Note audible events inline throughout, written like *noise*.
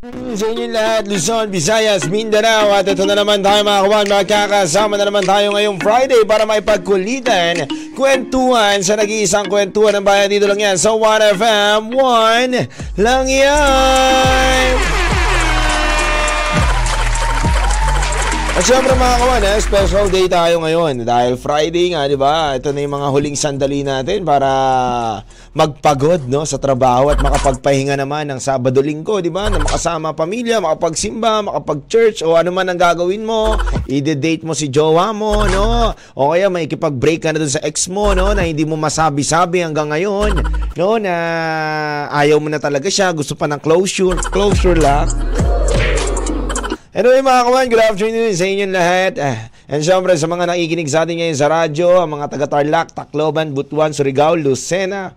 Sa inyong lahat, Luzon, Visayas, Mindanao at ito na naman tayo mga kawan, magkakasama na naman tayo ngayong Friday para maipagkulitan, kwentuhan sa nag-iisang kwentuhan ng bayan dito lang yan sa 1FM 1 lang yan! At syempre mga kawan, eh, special day tayo ngayon dahil Friday nga, di ba? Ito na yung mga huling sandali natin para magpagod no, sa trabaho at makapagpahinga naman ng Sabado-Linggo, di ba? Na makasama pamilya, makapagsimba, makapag-church o ano man ang gagawin mo. I-date mo si jowa mo, no? O kaya may ikipag-break ka na dun sa ex mo, no? Na hindi mo masabi-sabi hanggang ngayon, no? Na ayaw mo na talaga siya, gusto pa ng closure, closure lang. Anyway mga kawan, good afternoon sa inyong lahat. Ah, and syempre sa mga nakikinig sa atin ngayon sa radyo, ang mga taga Tarlac, Tacloban, Butuan, Surigao, Lucena,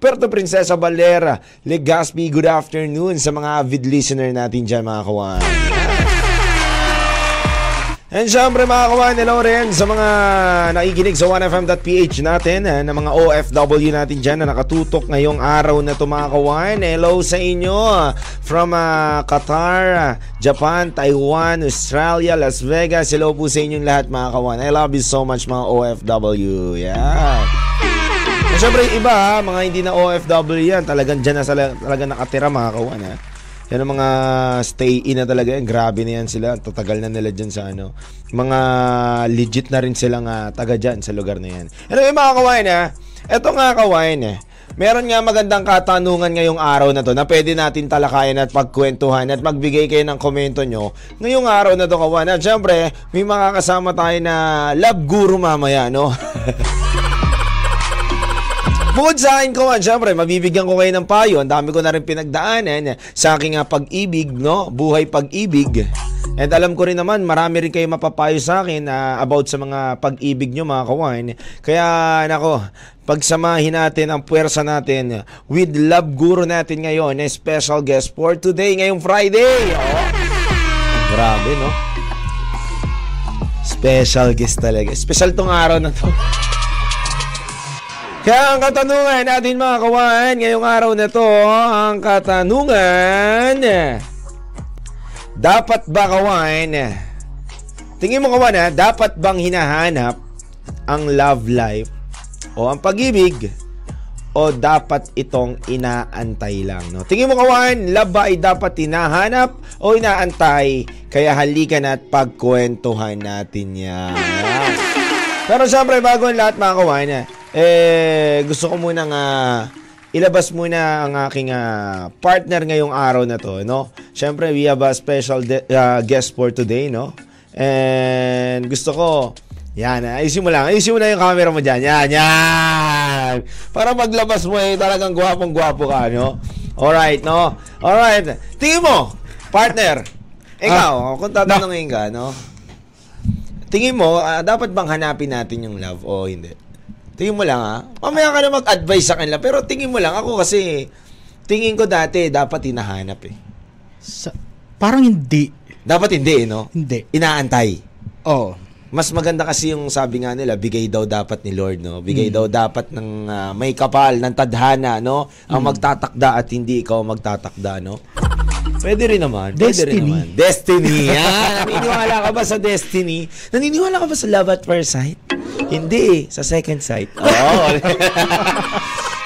Puerto Princesa, Valera, Legazpi, good afternoon sa mga avid listener natin dyan mga kawan. And syempre mga kawan, hello rin sa mga nakikinig sa 1FM.ph natin eh, na mga OFW natin dyan na nakatutok ngayong araw na ito mga kawan. Hello sa inyo from uh, Qatar, Japan, Taiwan, Australia, Las Vegas. Hello po sa inyong lahat mga kawan. I love you so much mga OFW. Yeah. Syempre yung iba ha, mga hindi na OFW yan, talagang dyan na sila, talagang nakatira mga kawan ha. Yan ang mga stay-in na talaga yan. Grabe na yan sila. Tatagal na nila dyan sa ano. Mga legit na rin silang uh, taga dyan sa lugar na yan. Ano yung mga kawain ha? Eto nga kawain eh. Meron nga magandang katanungan ngayong araw na to na pwede natin talakayan at pagkwentuhan at magbigay kayo ng komento nyo ngayong araw na to kawan. At syempre, may mga kasama tayo na love guru mamaya, no? *laughs* Bukod sa akin ko, syempre, mabibigyan ko kayo ng payo. Ang dami ko na rin pinagdaanan sa aking uh, pag-ibig, no? Buhay pag-ibig. And alam ko rin naman, marami rin kayo mapapayo sa akin uh, about sa mga pag-ibig nyo, mga kawan. Kaya, nako, pagsamahin natin ang puwersa natin with Love Guru natin ngayon, na special guest for today, ngayong Friday. Oh. Grabe, no? Special guest talaga. Special tong araw na to. Kaya ang katanungan natin mga kawan, ngayong araw na to, ang katanungan, dapat ba kawan, tingin mo kawan ha, dapat bang hinahanap ang love life o ang pag-ibig o dapat itong inaantay lang? No? Tingin mo kawan, love ba ay dapat hinahanap o inaantay? Kaya halika na at pagkwentuhan natin yan. Pero syempre, bago ang lahat mga kawan, eh, gusto ko muna nga ilabas muna ang aking uh, partner ngayong araw na to, no? Syempre, we have a special de- uh, guest for today, no? And gusto ko, yan, ayusin mo lang. Ayusin mo na yung camera mo dyan. Yan, yan. Para maglabas mo eh, talagang gwapong-gwapo ka, no? Alright, no? Alright. Tingin mo, partner, ikaw, ah, kung tatanungin ka, no? Tingin mo, uh, dapat bang hanapin natin yung love o hindi? Tingin mo lang ha. Mamaya ka na mag-advise sa kanila. Pero tingin mo lang. Ako kasi, tingin ko dati, dapat hinahanap eh. Sa, parang hindi. Dapat hindi, no? Hindi. Inaantay. Oo. Mas maganda kasi yung sabi nga nila, bigay daw dapat ni Lord, no? Bigay mm. daw dapat ng uh, may kapal, ng tadhana, no? Ang mm. magtatakda at hindi ikaw magtatakda, no? Pwede rin naman. Pwede destiny. rin naman. Destiny. Yan. Naniniwala ka ba sa destiny? Naniniwala ka ba sa love at first sight? Hindi eh. Sa second sight. *laughs* Oo. Oh.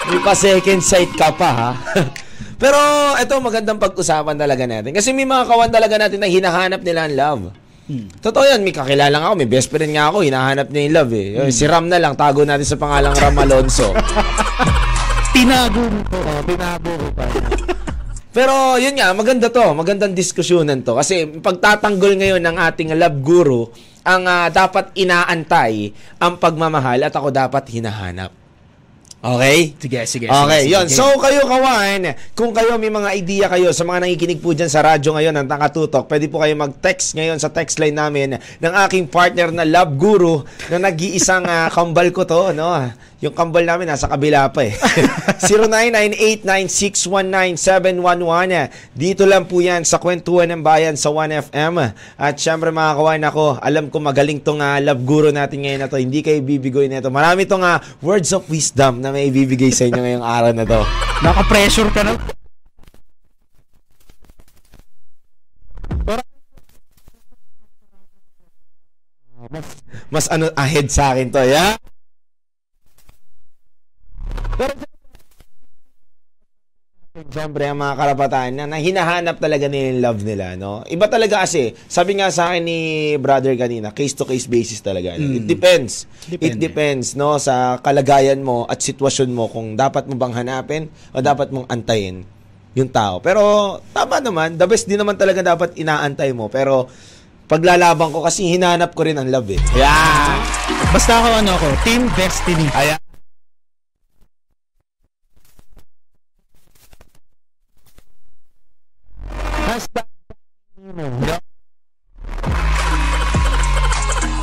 May pa second sight ka pa ha. *laughs* Pero ito magandang pag-usapan talaga natin. Kasi may mga kawan talaga natin na hinahanap nila ang love. Hmm. Totoo yan, may kakilala nga ako, may best friend nga ako, hinahanap niya yung love eh. Hmm. Si Ram na lang, tago natin sa pangalang Ram Alonso. *laughs* tinago mo ko. Oh, tinago ko pa. Pero yun nga, maganda to, magandang diskusyonan to. Kasi pagtatanggol ngayon ng ating love guru, ang uh, dapat inaantay ang pagmamahal at ako dapat hinahanap. Okay? Sige, sige. Okay, sige, yon. sige. So kayo kawan, kung kayo may mga idea kayo sa mga nakikinig po dyan sa radyo ngayon ng Takatutok, pwede po kayo mag-text ngayon sa text line namin ng aking partner na Love Guru na nag-iisang ah, kambal ko to, no? Yung kambal namin nasa kabila pa eh. *laughs* 0998-9619711. Dito lang po yan sa Kwentuhan ng Bayan sa 1FM. At syempre mga kawan ako, alam ko magaling tong ah, Love Guru natin ngayon na to. Hindi kayo bibigoy nito. Marami tong ah, words of wisdom na may ibibigay sa inyo ngayong araw na to. Naka-pressure ka na. Mas ano ahead sa akin to, ya? Pero Siyempre, ang mga karapatan na, na hinahanap talaga nila yung love nila, no? Iba talaga kasi, sabi nga sa akin ni brother kanina, case-to-case basis talaga. no? It depends. It Depende. depends, no? Sa kalagayan mo at sitwasyon mo kung dapat mo bang hanapin o dapat mong antayin yung tao. Pero, tama naman, the best din naman talaga dapat inaantay mo. Pero, paglalaban ko kasi hinanap ko rin ang love eh. Yeah! Basta ako ano ako, Team Destiny. Ayan.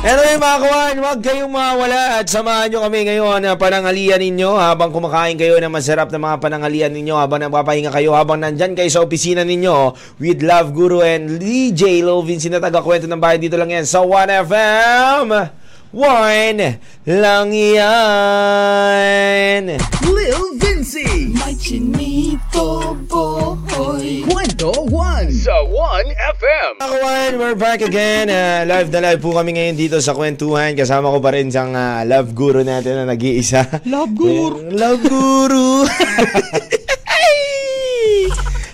Anyway mga kawan, huwag kayong mawala at samahan nyo kami ngayon na panangalian ninyo habang kumakain kayo ng masarap na mga panangalian ninyo habang napapahinga kayo habang nandyan kayo sa opisina ninyo with Love Guru and DJ Lovin sinataga kwento ng bahay dito lang yan sa 1FM 1 lang yan Lil Vinci. My chinito boy. Kwento 1 sa 1FM. Mga kawan, we're back again. Uh, live na live po kami ngayon dito sa kwentuhan. Kasama ko pa rin siyang uh, love guru natin na nag-iisa. Love Guru. Love guru. *laughs*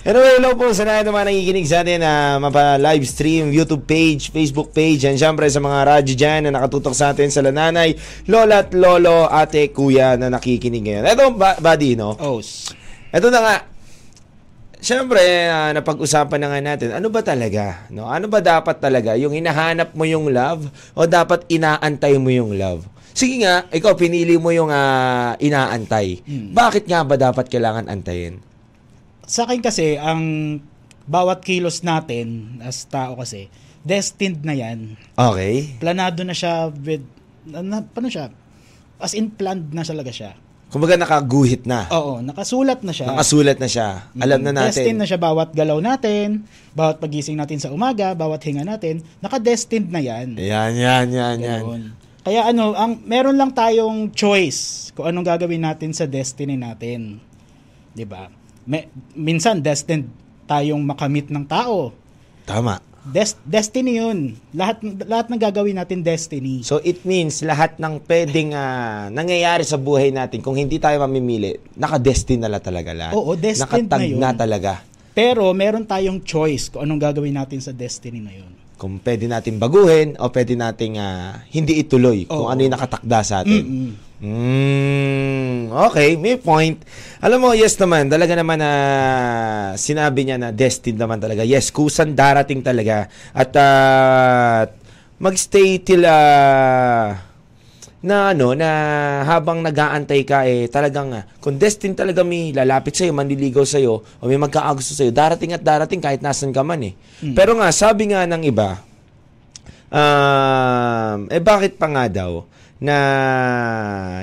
Anyway, hello po sa lahat naman nakikinig sa atin na mapa live stream, YouTube page, Facebook page, and syempre sa mga radyo dyan na nakatutok sa atin sa lananay, lola at lolo, ate, kuya na nakikinig ngayon. Ito, ba- buddy, no? Os. Ito na nga. Siyempre, ah, napag-usapan na nga natin, ano ba talaga? No? Ano ba dapat talaga? Yung hinahanap mo yung love o dapat inaantay mo yung love? Sige nga, ikaw pinili mo yung ah, inaantay. Bakit nga ba dapat kailangan antayin? Sa akin kasi, ang bawat kilos natin as tao kasi, destined na yan. Okay. Planado na siya with, na, na- paano siya? As in, planned na talaga siya. Kumbaga nakaguhit na. Oo, nakasulat na siya. Nakasulat na siya. Alam na Destined natin. na siya bawat galaw natin, bawat pagising natin sa umaga, bawat hinga natin, naka-destined na yan. Yan, yan, yan, yan. Yun. Kaya ano, ang meron lang tayong choice kung anong gagawin natin sa destiny natin. 'Di ba? Me- minsan destined tayong makamit ng tao. Tama. Des- destiny 'yun. Lahat lahat ng gagawin natin destiny. So it means lahat ng pwedeng ah, nangyayari sa buhay natin kung hindi tayo mamimili, nakadestin na la talaga lahat. Oo, destined Nakatag na yun. na talaga. Pero meron tayong choice kung anong gagawin natin sa destiny na 'yun. Kung pwede natin baguhin o pwede nating ah, hindi ituloy kung Oo. ano yung nakatakda sa atin. Mm-mm. Mm, okay, may point. Alam mo, yes naman, talaga naman na sinabi niya na destined naman talaga. Yes, kusan darating talaga. At ah, magstay till ah, na ano, na habang nag-aantay ka eh, talagang ah, kung destined talaga may lalapit sa'yo, manliligaw sa'yo, o may magkaagusto sa'yo, darating at darating kahit nasan ka man eh. Pero nga, sabi nga ng iba, um, eh bakit pa nga daw na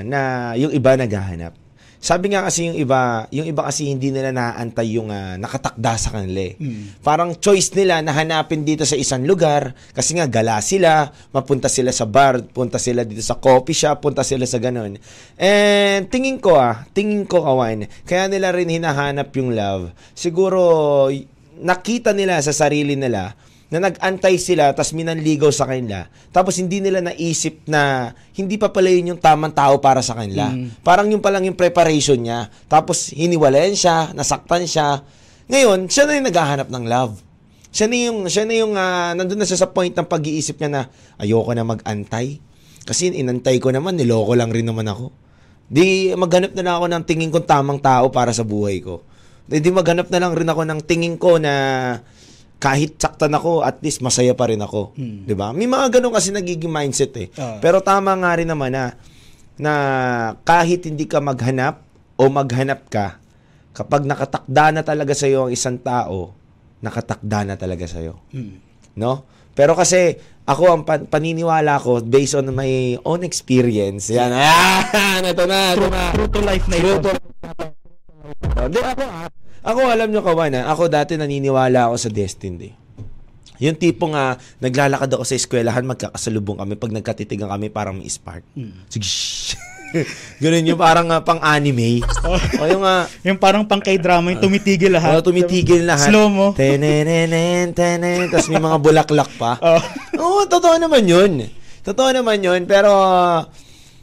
na yung iba naghahanap. Sabi nga kasi yung iba, yung iba kasi hindi nila naantay yung ah, nakatakda sa kanila. eh. Parang choice nila na hanapin dito sa isang lugar kasi nga gala sila, mapunta sila sa bar, punta sila dito sa coffee shop, punta sila sa ganun. And tingin ko ah, tingin ko kawan, kaya nila rin hinahanap yung love. Siguro nakita nila sa sarili nila na nag-antay sila tapos minanligaw sa kanila tapos hindi nila naisip na hindi pa pala yun yung tamang tao para sa kanila. Parang yung palang yung preparation niya. Tapos hiniwalayan siya, nasaktan siya. Ngayon, siya na yung naghahanap ng love. Siya na yung, siya na yung ah, nandun na siya sa point ng pag-iisip niya na ayoko na mag-antay. Kasi inantay ko naman, niloko lang rin naman ako. Di maghanap na lang ako ng tingin kong tamang tao para sa buhay ko. Di, di maghanap na lang rin ako ng tingin ko na kahit saktan ako, at least masaya pa rin ako. 'Di ba? May mga ganun kasi nagiging mindset eh. Ah. Pero tama nga rin naman na na kahit hindi ka maghanap o maghanap ka, kapag nakatakda na talaga sa iyo ang isang tao, nakatakda na talaga sa iyo. Mm. No? Pero kasi ako ang pan- paniniwala ko based on my own experience. Yan. Ah, ito na, ito na. true to life na ito. True to- ako, ah, ako alam nyo kawan, ah, ako dati naniniwala ako sa destined eh. Yung tipong nga, naglalakad ako sa eskwelahan, magkakasalubong kami, pag nagkatitigan kami, parang may spark. Sige, shh. *laughs* Ganun yung parang ah, pang-anime. *laughs* o yung nga, Yung parang pang K-drama, yung tumitigil lahat. oh, tumitigil lahat. Slow mo. *laughs* Tenenenen, tenen, tapos may mga bulaklak pa. Oh. Oo, totoo naman yun. Totoo naman yun. Pero,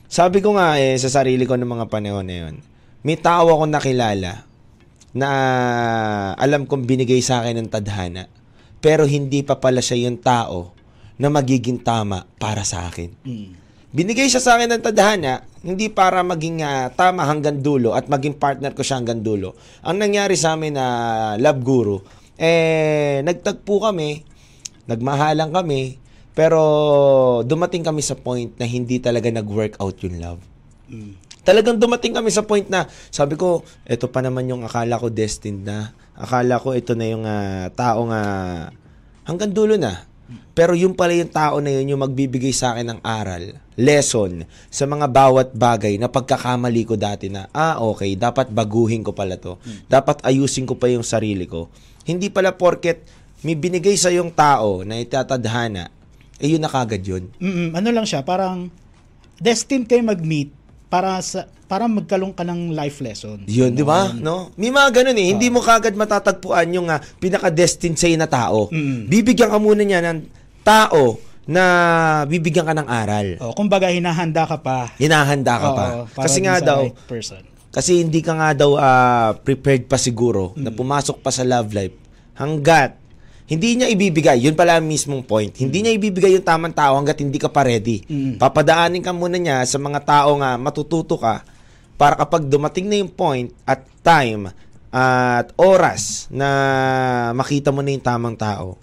sabi ko nga eh, sa sarili ko ng mga panahon na yun, may tao akong nakilala na alam kong binigay sa akin ng tadhana, pero hindi pa pala siya yung tao na magiging tama para sa akin. Mm. Binigay siya sa akin ng tadhana, hindi para maging ah, tama hanggang dulo at maging partner ko siya hanggang dulo. Ang nangyari sa amin na love guru, eh, nagtagpo kami, nagmahalan kami, pero dumating kami sa point na hindi talaga nag-work out yung love. Talagang dumating kami sa point na sabi ko, eto pa naman yung akala ko destined na. Akala ko ito na yung ah, tao nga hanggang dulo na. Pero yung pala yung tao na yun yung magbibigay sa akin ng aral, lesson sa mga bawat bagay na pagkakamali ko dati na, ah okay, dapat baguhin ko pala to. Dapat ayusin ko pa yung sarili ko. Hindi pala porket may binigay sa yung tao na itatadhana, eh yun na kagad yun. Mm-mm, ano lang siya, parang destined kayo mag-meet para sa para magkalong ka ng life lesson. Yun, di ba? No? May mga ganun eh. Hindi mo kagad matatagpuan yung uh, pinaka-destined sa'yo na tao. Mm. Bibigyan ka muna niya ng tao na bibigyan ka ng aral. Oh, kumbaga hinahanda ka pa. Hinahanda ka Oo, pa. para Kasi dun nga sa daw, right person. kasi hindi ka nga daw ah, prepared pa siguro na Mm. pumasok pa sa love life hanggat hindi niya ibibigay. Yun pala ang mismong point. Hindi niya ibibigay yung tamang tao hanggat hindi ka pa ready. Mm. Papadaanin ka muna niya sa mga tao nga matututo ka para kapag dumating na yung point at time at oras na makita mo na yung tamang tao,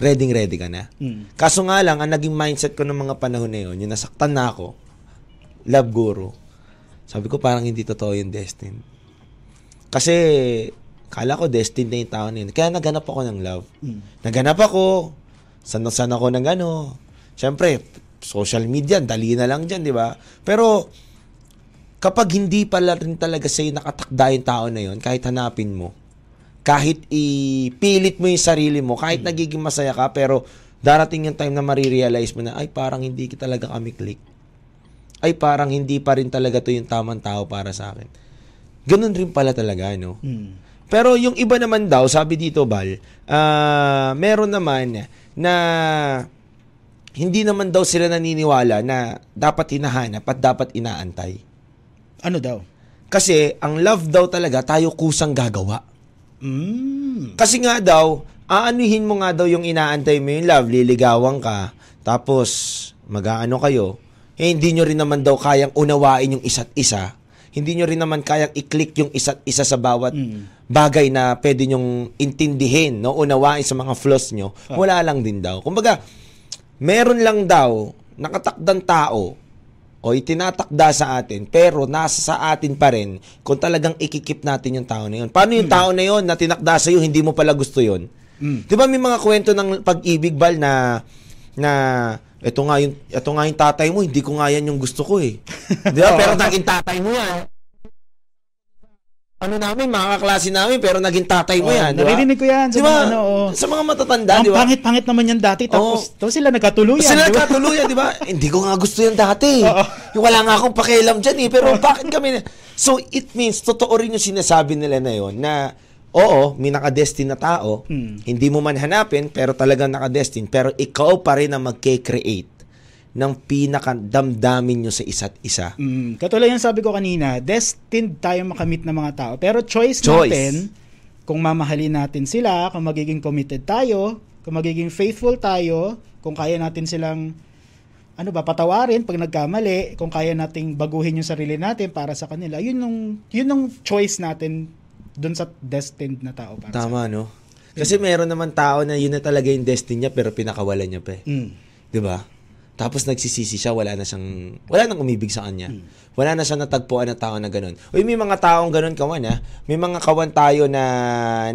ready ready ka na. Mm. Kaso nga lang, ang naging mindset ko ng mga panahon na yun, yung nasaktan na ako, love guru, sabi ko parang hindi totoo yung destined. Kasi, kala ko destined na yung tao na yun. Kaya naghanap ako ng love. Mm. Naghanap ako, san ako ng ano. Siyempre, social media, dali na lang dyan, di ba? Pero, kapag hindi pala rin talaga sa'yo nakatakda yung tao na yun, kahit hanapin mo, kahit ipilit mo yung sarili mo, kahit nagiging masaya ka, pero darating yung time na marirealize mo na, ay parang hindi talaga kami click. Ay parang hindi pa rin talaga to yung tamang tao para sa akin. Ganun rin pala talaga, no? Mm. Pero yung iba naman daw, sabi dito, Bal, ah, meron naman na hindi naman daw sila naniniwala na dapat hinahanap at dapat inaantay. Ano daw? Kasi ang love daw talaga tayo kusang gagawa. Mm. Kasi nga daw, aanuhin mo nga daw yung inaantay mo yung love, liligawan ka, tapos mag-aano kayo, eh hindi nyo rin naman daw kayang unawain yung isa't isa. Hindi nyo rin naman kayang i-click yung isa't isa sa bawat Mm. bagay na pwede nyong intindihin, no? unawain sa mga flaws nyo. Wala lang din daw. Kumbaga, meron lang daw nakatakdang tao o itinatakda sa atin, pero nasa sa atin pa rin kung talagang ikikip natin yung tao na yun. Paano yung tao na yun na tinakda sa'yo, hindi mo pala gusto yun? Mm. Di ba may mga kwento ng pag-ibig, Bal, na, na, ito nga yung, ito nga yung tatay mo, hindi ko nga yan yung gusto ko eh. *laughs* Di ba? Pero naging tatay mo yan. Ano namin, mga kaklase namin, pero naging tatay mo Oh, yan. di ba? naririnig ko yan sa Di ba? mga ano, oh. Sa mga matatanda, Ang di ba? pangit-pangit naman yan dati. Tapos, tapos sila nagkatuluyan. Sila nagkatuluyan, di ba? *laughs* Hindi ko nga gusto yan dati. Oo. Yung Wala nga akong pakialam dyan eh. Pero bakit kami na... So, it means, totoo rin yung sinasabi nila na yon na, oo, may nakadestin na tao, Hmm. hindi mo man hanapin, pero talagang nakadestin, pero ikaw pa rin ang magke-create ng pinakadamdamin nyo sa isa't isa. Mm, katulad yung sabi ko kanina, destined tayo makamit ng mga tao. Pero choice, Choice. natin kung mamahalin natin sila, kung magiging committed tayo, kung magiging faithful tayo, kung kaya natin silang ano ba, patawarin pag nagkamali, kung kaya nating baguhin yung sarili natin para sa kanila. Yun yung, yun yung choice natin dun sa destined na tao. Para sa Tama, no? Kasi meron naman tao na yun na talaga yung destiny niya, pero pinakawalan niya pa eh. Mm. 'Di ba? Tapos nagsisisi siya, wala na siyang, wala nang umibig sa kanya. Wala na siya natagpuan na tao na ganun. Uy, may mga taong ganun kawan ha. May mga kawan tayo na,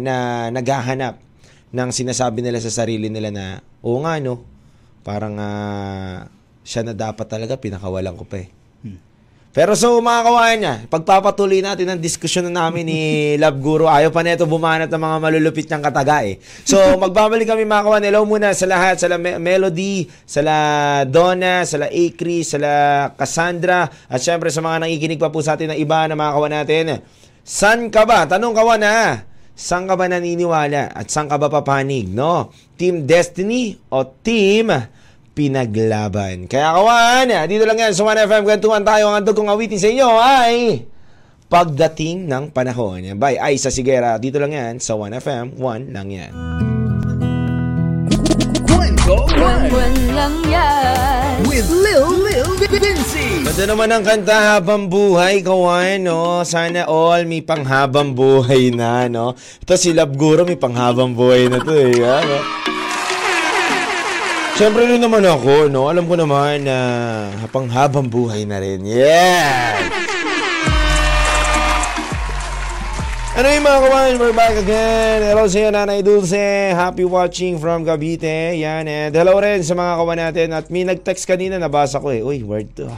na naghahanap ng sinasabi nila sa sarili nila na, oo nga no, parang ah, siya na dapat talaga, pinakawalan ko pa eh. Pero so mga kawayan niya, pagpapatuloy natin ang diskusyon na namin ni *laughs* Love Guru. Ayaw pa neto bumanat ng mga malulupit niyang kataga eh. So *laughs* magbabalik kami mga kawayan. Hello muna sa lahat. Sa la Me- Melody, sa la Donna, sa la Acri, sa la Cassandra. At syempre sa mga nakikinig pa po sa atin na iba na mga kawan natin. San ka ba? Tanong kawan ha. Saan ka ba naniniwala? At saan ka ba papanig? No? Team Destiny o Team pinaglaban. Kaya kawan, dito lang yan sa 1FM kwentuhan tayo. Ang andog kong awitin sa inyo ay pagdating ng panahon. Bye, ay sa Sigera. Dito lang yan sa 1FM, 1 lang yan. Kwento One Buwan lang yan. with Lil Lil Vinci. Ganda naman ang kanta habang buhay, kawan, no? Sana all may panghabang buhay na, no? Ito si Love Guru, may panghabang buhay na to, eh. Ano? Siyempre rin naman ako, no? Alam ko naman na panghabang buhay na rin. Yeah! Ano yung mga kawan? We're back again. Hello sa iyo, Nanay Dulce. Happy watching from Cavite. Yan. And hello rin sa mga kawan natin. At may nag-text kanina, nabasa ko eh. Uy, word to.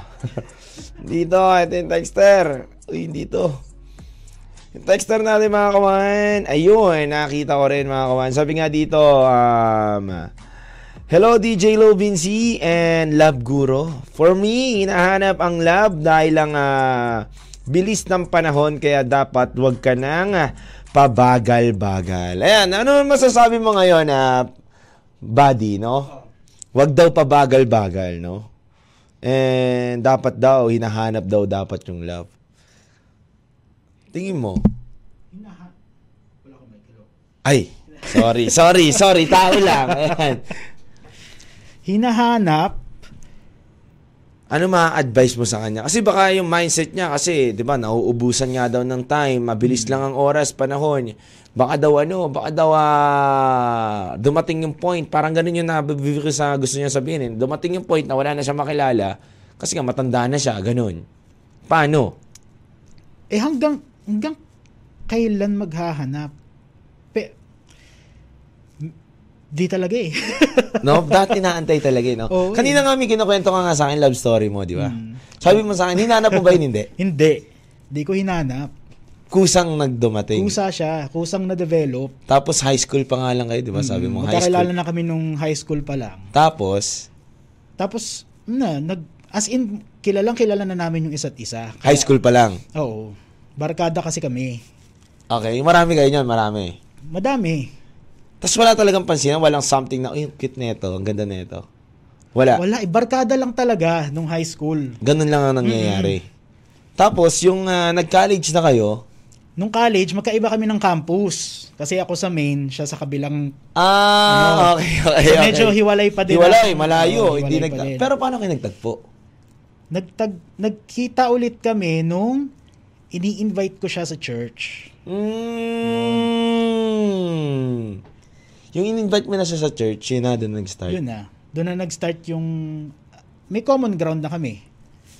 *laughs* dito, ito yung texter. Uy, dito. Yung texter natin mga kawan. Ayun, nakita ko rin mga kawan. Sabi nga dito, um, Hello DJ Lo Vinci and Love Guru. For me, hinahanap ang love dahil lang ah, bilis ng panahon kaya dapat wag ka nang ah, pabagal-bagal. Ayan, ano masasabi mo ngayon na buddy, no? Wag daw pabagal-bagal, no? And dapat daw, hinahanap daw dapat yung love. Tingin mo? Ay, sorry, sorry, sorry, tao lang. Ayan. Hinahanap, Ano ma-advise mo sa kanya? Kasi baka yung mindset niya kasi, 'di ba, nauubusan nga daw ng time, mabilis lang ang oras, panahon. Baka daw ano, baka daw ah, dumating yung point, parang ganun yung nabibigay ko sa gusto niya sabihin. eh. Dumating yung point na wala na siya makilala kasi nga matanda na siya, ganun. Paano? eh hanggang, hanggang kailan maghahanap? Di talaga eh. *laughs* No, dati naantay talaga, eh, no? Oo, eh. Kanina nga may kinukwento ka nga sa akin love story mo, di ba? Sabi mo sa akin, hinanap mo ba yun? Hindi. *laughs* Hindi. Di ko hinanap. Kusang nagdumating. Kusa siya. Kusang na-develop. Tapos high school pa nga lang kayo, di ba? Sabi mo, high school. Magkakilala na kami nung high school pa lang. Tapos, Tapos, na, nag, as in, kilalang kilala na namin yung isa't isa. high school pa lang. Oo. Barkada kasi kami. Okay, marami kayo niyan, marami. Madami. Tapos wala talagang pansinan, walang something na, uy, cute nito, ang ganda nito. Wala. Wala, eh, barkada lang talaga nung high school. Ganun lang ang nangyayari. Tapos, yung ah, nag-college na kayo, Nung college, magkaiba kami ng campus. Kasi ako sa main, siya sa kabilang... ah, okay, okay, So, okay. medyo hiwalay pa din. Hiwalay, ako. malayo. Oo, hindi nag- din. Pero paano kayo nagtagpo? Nagtag, nagkita ulit kami nung ini-invite ko siya sa church. Mm. Yung in-invite mo na siya sa church, yun na doon nag-start. Yun na. Doon na nag-start yung... May common ground na kami.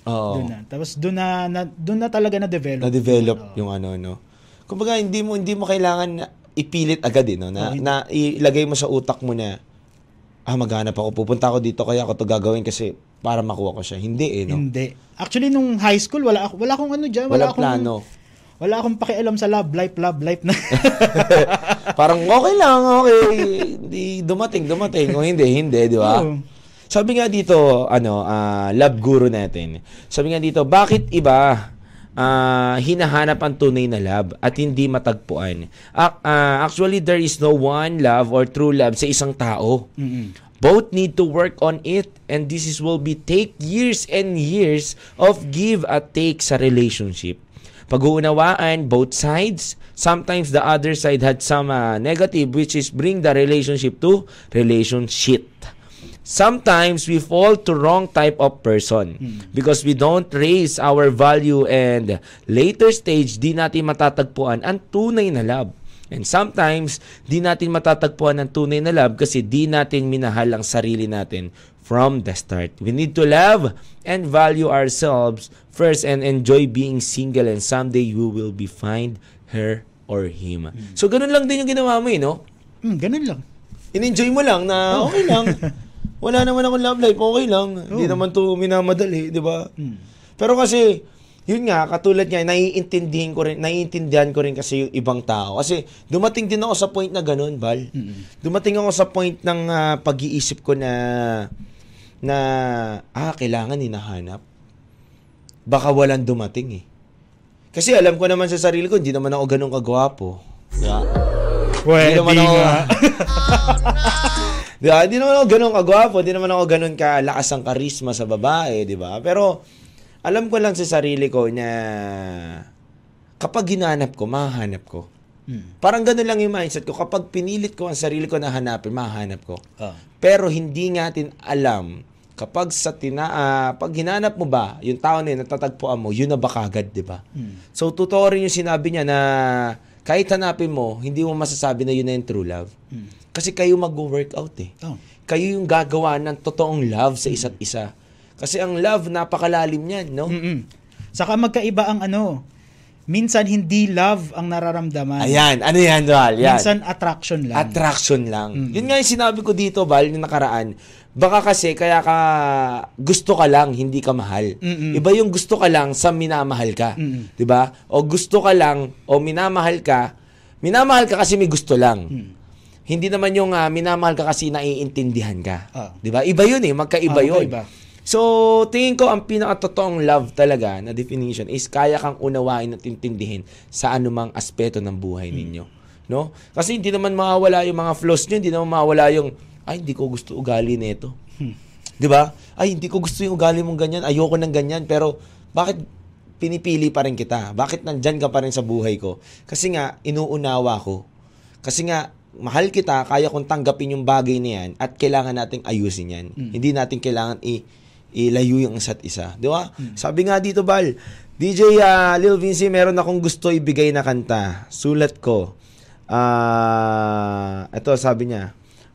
Oo. Doon na. Tapos doon na, na doon na talaga na-develop. na-develop yung ano no. Kumbaga hindi mo hindi mo kailangan na ipilit agad eh, no? Na, Oo, na ilagay mo sa utak mo na ah maghanap ako pupunta ako dito kaya ako to gagawin kasi para makuha ko siya. Hindi eh, no. Hindi. Actually, nung high school, wala, ako- wala akong ano dyan. Wala, Wala akong, plano. Wala akong pakialam sa love life, love life na. *laughs* Parang okay lang, okay. Hindi dumating, dumating. O hindi, hindi, di ba? Oo. Sabi nga dito, ano, ah, love guru natin. Sabi nga dito, bakit iba ah, hinahanap ang tunay na love at hindi matagpuan? Ac- ah, actually, there is no one love or true love sa isang tao. Mm-mm. Both need to work on it and this is will be take years and years of give at take sa relationship. Pag-uunawaan both sides, sometimes the other side had some uh, negative which is bring the relationship to relationship. Sometimes we fall to wrong type of person because we don't raise our value and later stage di natin matatagpuan ang tunay na love. And sometimes, di natin matatagpuan ang tunay na love kasi di natin minahal ang sarili natin from the start. We need to love and value ourselves first and enjoy being single and someday you will be find her or him. So, ganun lang din yung ginawa mo eh, no? Hmm, ganun lang. in-enjoy mo lang na okay lang. *laughs* Wala naman akong love life, okay lang. Hindi naman to minamadali, di ba? Pero kasi, yun nga, katulad nga, naiintindihan ko rin, naiintindihan ko rin kasi yung ibang tao. Kasi dumating din ako sa point na ganun, Bal. Dumating ako sa point ng ah, pag-iisip ko na na ah, kailangan hinahanap. Baka walang dumating eh. Kasi alam ko naman sa sarili ko, hindi naman ako ganun kagwapo. Yeah. Pwede naman ako-. Di ba? Di naman ako ganun kagwapo, di naman ako ganun kalakas ang karisma sa babae, di ba? Pero alam ko lang sa sarili ko na kapag hinanap ko, mahanap ko. Hmm. Parang ganun lang yung mindset ko. Kapag pinilit ko ang sarili ko na hanapin, mahanap ko. Ah. Pero hindi natin alam kapag sa tina ah, pag hinanap mo ba yung tao na yun natatagpuan mo, yun na ba kagad, di ba? So totoo rin yung sinabi niya na kahit hanapin mo, hindi mo masasabi na yun na yung true love. Kasi kayo mag-workout eh. Oh. Kayo yung gagawa ng totoong love sa isa't isa. Kasi ang love, napakalalim niyan, no? Mm-mm. Saka magkaiba ang ano, minsan hindi love ang nararamdaman. Ayan, ano yan, Val? Yan. Minsan attraction lang. Attraction lang. Yun nga yung sinabi ko dito, Val, yung nakaraan. Baka kasi kaya ka gusto ka lang, hindi ka mahal. Mm-mm. Iba yung gusto ka lang sa minamahal ka. Mm-mm. 'Di ba? O gusto ka lang o minamahal ka, minamahal ka kasi may gusto lang. Mm. Hindi naman yung ah, minamahal ka kasi naiintindihan ka. Ah. 'Di ba? Iba yun eh, magkaiba Ah, yun. magkaiba. So, tingin ko ang pinakatotoong love talaga na definition is kaya kang unawain at intindihin sa anumang aspeto ng buhay Hmm. ninyo. No? Kasi hindi naman mawawala yung mga flaws nyo, hindi naman mawawala yung, ay, hindi ko gusto ugali nito. Hmm. Di ba? Ay, hindi ko gusto yung ugali mong ganyan, ayoko ng ganyan, pero bakit pinipili pa rin kita? Bakit nandyan ka pa rin sa buhay ko? Kasi nga, inuunawa ko. Kasi nga, mahal kita, kaya kong tanggapin yung bagay na yan at kailangan nating ayusin yan. Hindi natin kailangan i- ilayo yung isa't isa. Di ba? Sabi nga dito, Bal, DJ ah, Lil Vinci, meron akong gusto ibigay na kanta. Sulat ko. Ah, ito sabi niya.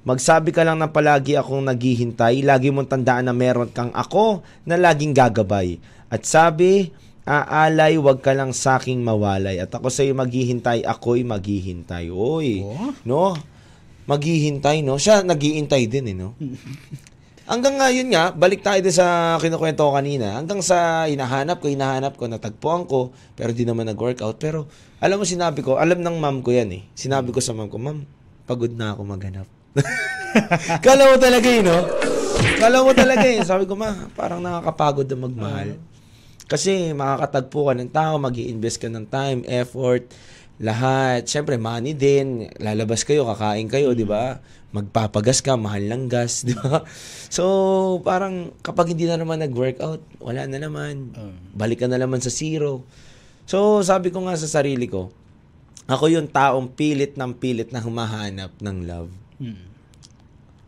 Magsabi ka lang na palagi akong naghihintay, lagi mong tandaan na meron kang ako na laging gagabay. At sabi, aalay, wag ka lang sa aking mawalay. At ako sa'yo maghihintay, ako'y maghihintay. Oy, Oh. no? Maghihintay, no? Siya naghihintay din, eh, no? *laughs* Hanggang nga, yun nga, balik tayo din sa kinukwento ko kanina. Hanggang sa hinahanap ko, hinahanap ko, natagpuan ko, pero di naman nag-workout. Pero, alam mo, sinabi ko, alam ng mom ko yan eh. Sinabi ko sa mom ko, ma'am, pagod na ako maghanap. *laughs* Kala mo talaga eh, no? Kala mo talaga eh. Sabi ko, ma, parang nakakapagod na magmahal. Kasi makakatagpo ka ng tao, mag invest ka ng time, effort, lahat. Siyempre, money din. Lalabas kayo, kakain kayo, di ba? Magpapagas ka, mahal ng gas, *laughs* di ba? So, parang kapag hindi na naman nag-workout, wala na naman. Balik ka na naman sa zero. So, sabi ko nga sa sarili ko, ako yung taong pilit ng pilit na humahanap ng love. Mm.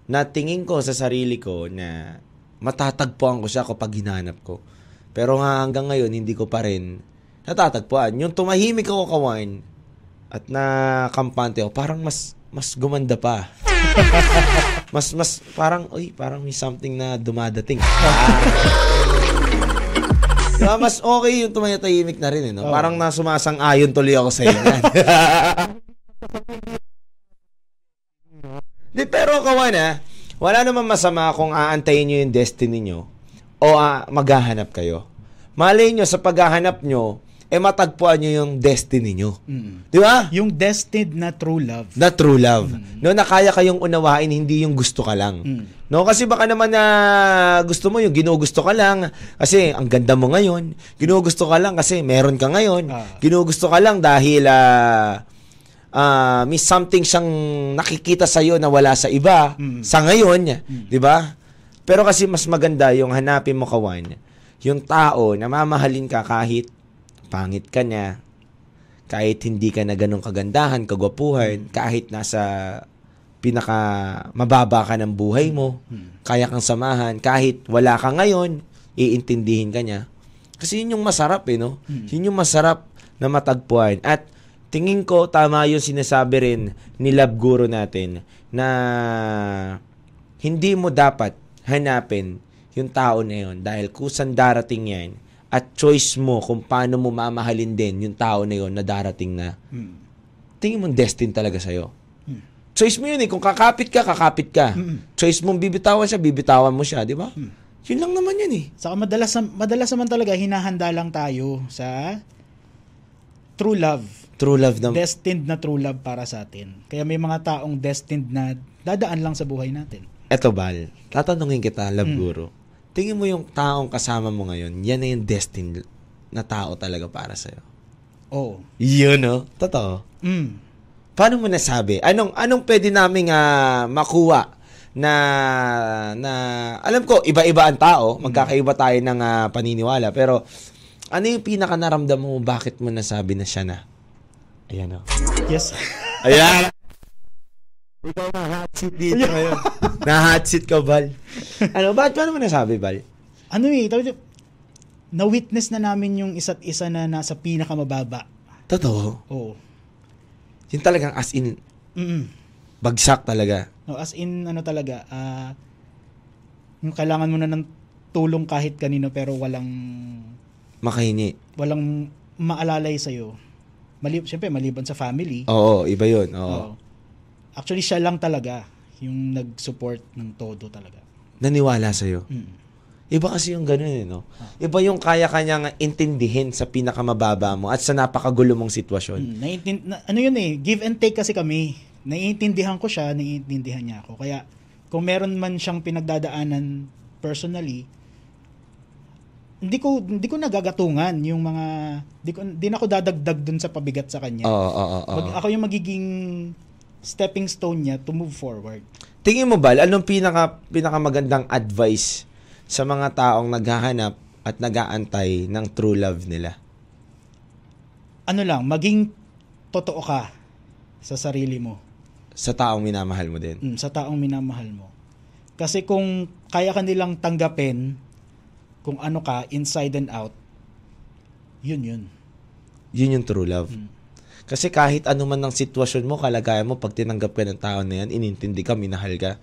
Na tingin ko sa sarili ko na matatagpuan ko siya kapag hinanap ko. Pero nga hanggang ngayon, hindi ko pa rin natatagpuan. Yung tumahimik ako kawan at na kampante ako, parang mas mas gumanda pa. *laughs* mas mas parang uy, parang may something na dumadating. *laughs* Diba, mas okay yung tumatahimik na rin, eh, no? Oo. Parang nasumasang-ayon tuloy ako sa inyo. *laughs* Di, pero kawan ah, wala naman masama kung aantayin nyo yung destiny nyo o ah, maghahanap kayo. Malay nyo, sa paghahanap nyo, eh matagpuan nyo yung destiny nyo. Mm. Di ba? Yung destined na true love. Na true love. No, na kaya kayong unawain, hindi yung gusto ka lang. Mm. No, kasi baka naman na gusto mo yung ginugusto ka lang kasi ang ganda mo ngayon. Ginugusto ka lang kasi meron ka ngayon. Ah. Ginugusto ka lang dahil ah ah, may something siyang nakikita sa na wala sa iba Mm. sa ngayon, 'di ba? Pero kasi mas maganda yung hanapin mo kawan, yung tao na mamahalin ka kahit pangit ka niya, kahit hindi ka na ganun kagandahan, kagwapuhan, kahit nasa pinaka mababa ka ng buhay mo, kaya kang samahan, kahit wala ka ngayon, iintindihin ka niya. Kasi yun yung masarap eh, no? Yun yung masarap na matagpuan. At tingin ko tama yung sinasabi rin ni Love Guru natin na hindi mo dapat hanapin yung tao na yun dahil kusan darating yan at choice mo kung paano mo mamahalin din yung tao na yun na darating na Mm. tingin mo destined talaga sa'yo. Choice mo yun eh. Kung kakapit ka, kakapit ka. Choice mong bibitawan siya, bibitawan mo siya. Di ba? Yun lang naman yun eh. Saka madalas, madalas naman talaga hinahanda lang tayo sa true love. True love ng... Destined na true love para sa atin. Kaya may mga taong destined na dadaan lang sa buhay natin. Eto, Bal. Tatanungin kita, Love Guru. Tingin mo yung taong kasama mo ngayon, yan na yung destined na tao talaga para sa'yo. Oo. Yun, no? Totoo. Mm. Paano mo nasabi? Anong anong pwede naming ah, makuha na na alam ko iba-iba ang tao, magkakaiba tayo ng ah, paniniwala, pero ano yung pinaka naramdam mo bakit mo nasabi na siya na? Ayan oh. Yes. Ayan. Ikaw na hot seat dito ngayon. *laughs* na hot seat ka, Bal. Ano, bakit paano mo nasabi, Bal? ano eh, tawag na-witness na namin yung isa't isa na nasa pinakamababa. Totoo. Oo. Yung talagang as in Mm. bagsak talaga. No, as in ano talaga, ah yung kailangan mo na ng tulong kahit kanino pero walang Makahingi. walang maalalay sa iyo. Mali, syempre maliban sa family. Oo, iba yun. Oo. Oo. Actually siya lang talaga yung nag-support ng todo talaga. Naniwala sa'yo. Mm. Iba kasi yung ganun eh, no? Iba yung kaya kanyang intindihin sa pinakamababa mo at sa napakagulo mong sitwasyon. Mm, naiintin- na- ano yun eh, give and take kasi kami. Naiintindihan ko siya, naiintindihan niya ako. Kaya kung meron man siyang pinagdadaanan personally, hindi ko hindi ko nagagatungan yung mga di ko di na ako dadagdag dun sa pabigat sa kanya. Oo, oo, oo. Mag- ako yung magiging stepping stone niya to move forward. Tingin mo ba, anong pinaka, pinakamagandang advice sa mga taong naghahanap at nagaantay ng true love nila? Ano lang, maging totoo ka sa sarili mo. Sa taong minamahal mo din. Mm, sa taong minamahal mo. Kasi kung kaya ka nilang tanggapin kung ano ka inside and out, yun yun. Yun yung true love. Mm. Kasi kahit ano man ang sitwasyon mo, kalagayan mo, pag tinanggap ka ng tao na yan, inintindi ka, minahal ka,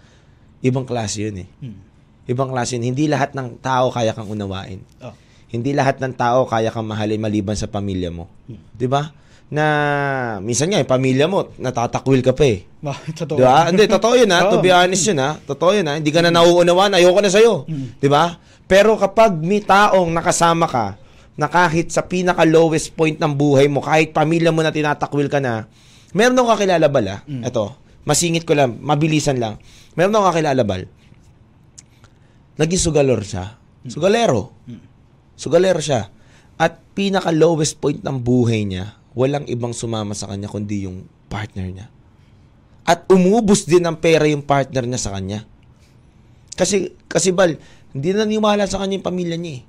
ibang klase yun eh. Mm. Ibang klase yun. Hindi lahat ng tao kaya kang unawain. Oh. Hindi lahat ng tao kaya kang mahalin maliban sa pamilya mo. 'Di ba? Na minsan nga, yung pamilya mo, natatakwil ka pa eh. *laughs* Totoo. Di ba? Hindi, totoo yun ha. *laughs* To be honest yun ha. Totoo yun ha. Hindi ka na nauunawaan, ayoko na sa'yo. Di ba? Pero kapag may taong nakasama ka, na kahit sa pinaka-lowest point ng buhay mo, kahit pamilya mo na tinatakwil ka na, meron akong kakilala bal ha. Ito, masingit ko lang, mabilisan lang. Meron akong kakilala bal. Naging sugalor siya. Sugalero. Sugalero siya. At pinaka-lowest point ng buhay niya, walang ibang sumama sa kanya kundi yung partner niya. At umubos din ng pera yung partner niya sa kanya. Kasi, kasi Bal, hindi na naniwala sa kanya yung pamilya niya eh.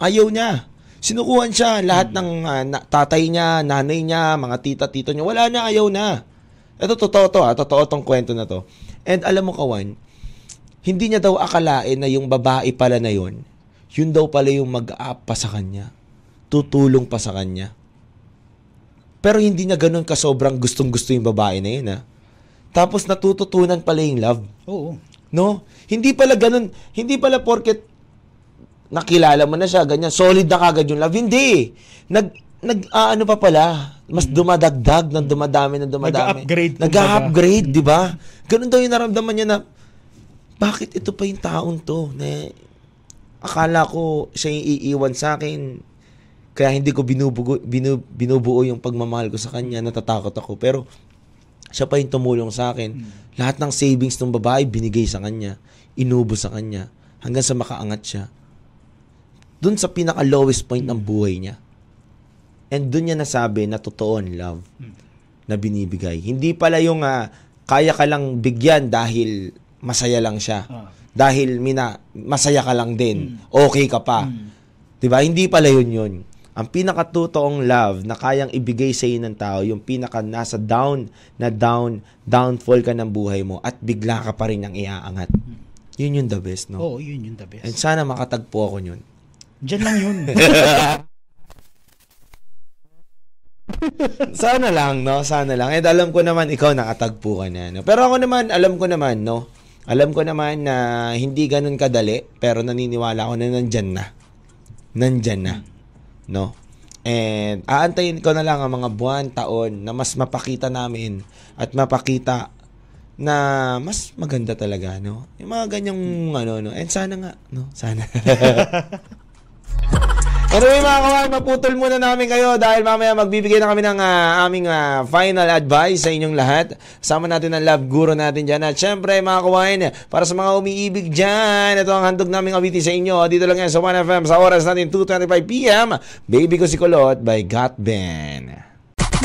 Ayaw niya. Sinukuhan siya lahat ng ah, na- tatay niya, nanay niya, mga tita, tito niya. Wala na, ayaw na. Ito totoo to ha, totoo tong kwento na to. And alam mo kawan, hindi niya daw akalain na yung babae pala na yun, yun daw pala yung mag-up pa sa kanya. Tutulong pa sa kanya. Pero hindi niya ganun ka sobrang gustong-gusto yung babae na yun ha. Tapos natututunan pala yung love. Oo. No? Hindi pala ganun, hindi pala porket nakilala mo na siya, ganyan, solid na kagad yung love. Hindi. Nag, nag, ah, ano pa pala, mas dumadagdag ng dumadami ng dumadami. Nag-upgrade. Nag-upgrade, di ba? Ganun daw yung naramdaman niya na, bakit ito pa yung taong to? Na, akala ko siya yung iiwan sa akin. Kaya hindi ko binubugo, binu, binubuo yung pagmamahal ko sa kanya. Natatakot ako. Pero, siya pa yung tumulong sa akin. Lahat ng savings ng babae binigay sa kanya. Inubo sa kanya. Hanggang sa makaangat siya. Doon sa pinaka-lowest point ng buhay niya. And doon niya nasabi na totoo ang love na binibigay. Hindi pala yung ah, kaya ka lang bigyan dahil masaya lang siya. Ah. Dahil mina, masaya ka lang din. Okay ka pa. 'Di ba? Hindi pala yun yun. Ang pinakatotoong love na kayang ibigay sa ng tao, yung pinaka nasa down na down, downfall ka ng buhay mo at bigla ka pa rin ang iaangat. Yun yung the best, no? Oo, yun yun the best. And sana makatagpo ako yun. Diyan lang yun. *laughs* Sana lang, no? Sana lang. And alam ko naman, ikaw nakatagpo ka na, no? Pero ako naman, alam ko naman, no? Alam ko naman na hindi ganun kadali, pero naniniwala ako na nandyan na. Nandyan na. No? And aantayin ko na lang ang mga buwan, taon na mas mapakita namin at mapakita na mas maganda talaga, no? Yung mga ganyang ano, no? And sana nga, no? Sana. *laughs* Anyway mga kawan, maputol muna namin kayo dahil mamaya magbibigay na kami ng ah, aming ah, final advice sa inyong lahat. Sama natin ang love guru natin dyan. At syempre mga kawan, para sa mga umiibig dyan, ito ang handog naming awiti sa inyo. Dito lang yan sa 1FM sa oras natin 2.25pm. Baby ko si Kulot by Got Ben.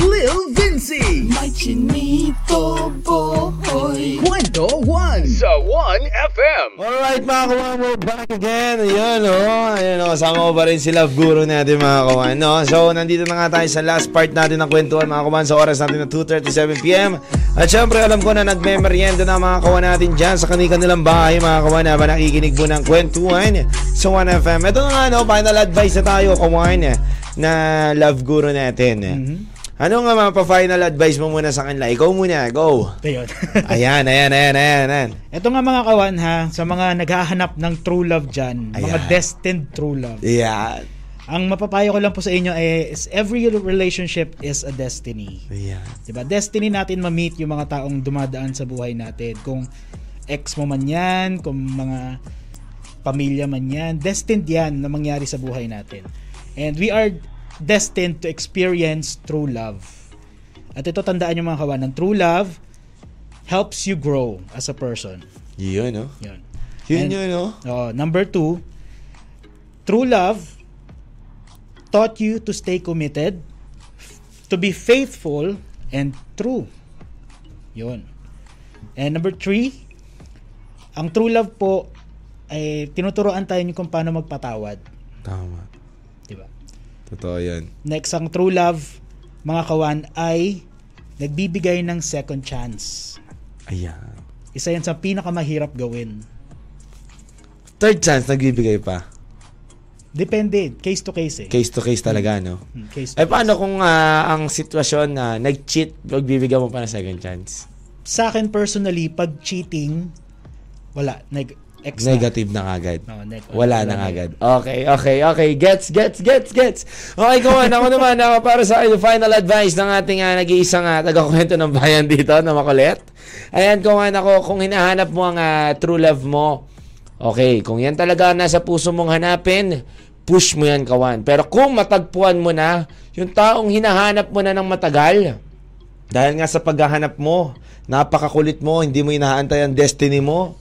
Lil Vinci. May chinito boy Kwento 1 sa 1FM. Alright mga kawan, we're back again. Ayan o. Oh. Ayan o. Sama ko pa rin si Love Guru natin mga kawan. No? So, nandito na nga tayo sa last part natin ng kwentuhan mga kawan sa oras natin na 2.37pm. At syempre, alam ko na nagme-merienda na mga kawan natin dyan sa kanilang bahay mga kawan habang nakikinig mo ng kwentuhan sa 1FM. Ito na nga no, final advice na tayo kawan na Love Guru natin. Ano nga mapa-final advice mo muna sa kanila? Ikaw muna, go. Ito yun. *laughs* Ayan, ayan, ayan, ayan, ayan. Ito nga mga kawan ha, sa mga naghahanap ng true love dyan, mga Ayan. destined true love. Ayan. Ang mapapayo ko lang po sa inyo is every relationship is a destiny. Ayan. 'Di ba? Destiny natin ma-meet yung mga taong dumadaan sa buhay natin. Kung ex mo man 'yan, kung mga pamilya man 'yan, destined 'yan na mangyari sa buhay natin. And we are destined to experience true love. At ito tandaan nyo mga kawan, ng true love helps you grow as a person. Yun, no? Yun. Yun And- yun, no? Oh, number two, true love taught you to stay committed, to be faithful, and true. Yun. And number three, ang true love po, ay tinuturoan tayo niyo kung paano magpatawad. Tama. Totoo yan. Next, ang true love, mga kawan, ay nagbibigay ng second chance. Ayan. Isa yan sa pinakamahirap gawin. Third chance, nagbibigay pa. Depende, case to case eh. Case to case talaga, no? Hmm, Case to Eh, paano kung ah, ang sitwasyon na nag-cheat, magbibigyan mo pa ng second chance? sa akin personally, pag cheating, wala. Neg- na. Negative na kagad. No, neg- Wala na na. kagad. Okay, okay, okay. Gets, gets, gets, gets. Okay, kawan. Ako naman, ako para sa akin, final advice ng ating uh, nag-iisang uh, taga-kwento ng bayan dito na makulit. Ayan, kawan, ako, kung hinahanap mo ang ah, true love mo, okay, kung yan talaga nasa puso mong hanapin, push mo yan, kawan. Pero kung matagpuan mo na, yung taong hinahanap mo na ng matagal, dahil nga sa paghahanap mo, napakakulit mo, hindi mo inaantay ang destiny mo,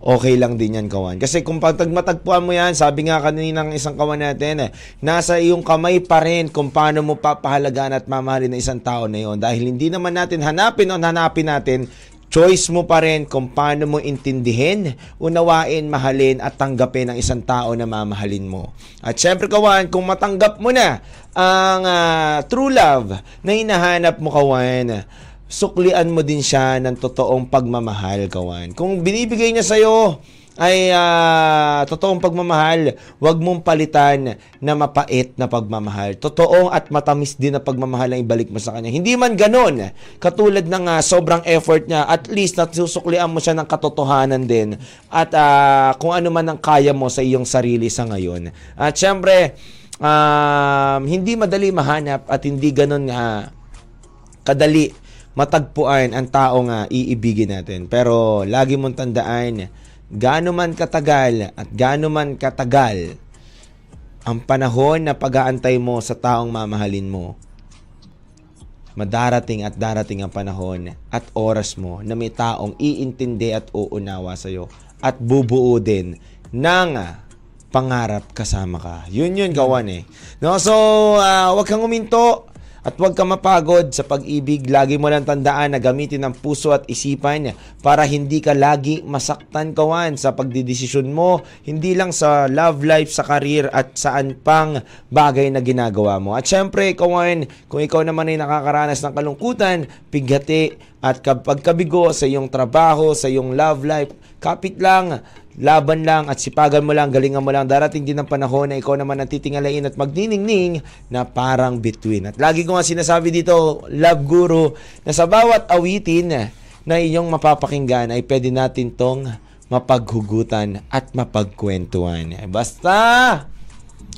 okay lang din yan, kawan. Kasi kung matagpuan mo yan, sabi nga kanina ng isang kawan natin, eh, nasa iyong kamay pa rin kung paano mo papahalagaan at mamahalin ng isang tao na yon. Dahil hindi naman natin hanapin o hanapin natin, choice mo pa rin kung paano mo intindihin, unawain, mahalin at tanggapin ang isang tao na mamahalin mo. At syempre kawan, kung matanggap mo na ang ah, true love na hinahanap mo kawan, suklian mo din siya ng totoong pagmamahal, kawan. Kung binibigay niya sa'yo ay ah, totoong pagmamahal, wag mong palitan na mapait na pagmamahal. Totoong at matamis din na pagmamahal ang ibalik mo sa kanya. Hindi man ganon, katulad ng ah, sobrang effort niya, at least nasusuklian mo siya ng katotohanan din at ah, kung ano man ang kaya mo sa iyong sarili sa ngayon. At syempre, um, hindi madali mahanap at hindi ganon nga kadali matagpuan ang taong nga iibigin natin. Pero lagi mong tandaan, gaano man katagal at gaano man katagal ang panahon na pag-aantay mo sa taong mamahalin mo, madarating at darating ang panahon at oras mo na may taong iintindi at uunawa sa'yo at bubuo din ng pangarap kasama ka. Yun yun, kawan eh. No, so, ah, wag kang uminto at huwag ka mapagod sa pag-ibig. Lagi mo lang tandaan na gamitin ang puso at isipan para hindi ka lagi masaktan kawan sa pagdidesisyon mo. Hindi lang sa love life, sa career at saan pang bagay na ginagawa mo. At syempre, kawan, kung ikaw naman ay nakakaranas ng kalungkutan, pighati at kapag kabigo sa iyong trabaho, sa iyong love life, kapit lang, laban lang at sipagan mo lang, galingan mo lang. Darating din ang panahon na ikaw naman ang titingalain at magniningning na parang between. At lagi ko nga sinasabi dito, Love Guru, na sa bawat awitin na inyong mapapakinggan ay pwede natin tong mapaghugutan at mapagkwentuhan. Basta,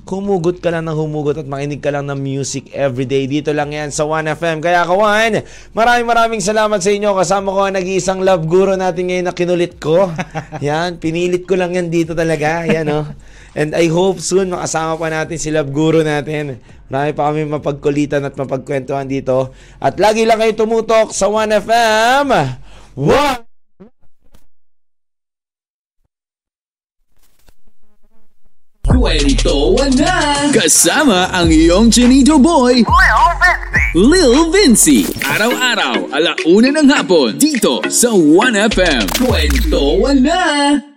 humugot ka lang ng humugot at makinig ka lang ng music everyday. Dito lang yan sa 1FM. Kaya kawan, maraming maraming salamat sa inyo. Kasama ko ang nag-iisang love guru natin ngayon na kinulit ko. *laughs* yan, pinilit ko lang yan dito talaga. Yan oh. And I hope soon makasama pa natin si love guru natin. Marami pa kami mapagkulitan at mapagkwentuhan dito. At lagi lang kayo tumutok sa 1FM. One! Kwento na! Kasama ang iyong Chinito Boy, Lil Vinci. Araw-araw, alauna ng hapon, dito sa 1FM. Kwento na!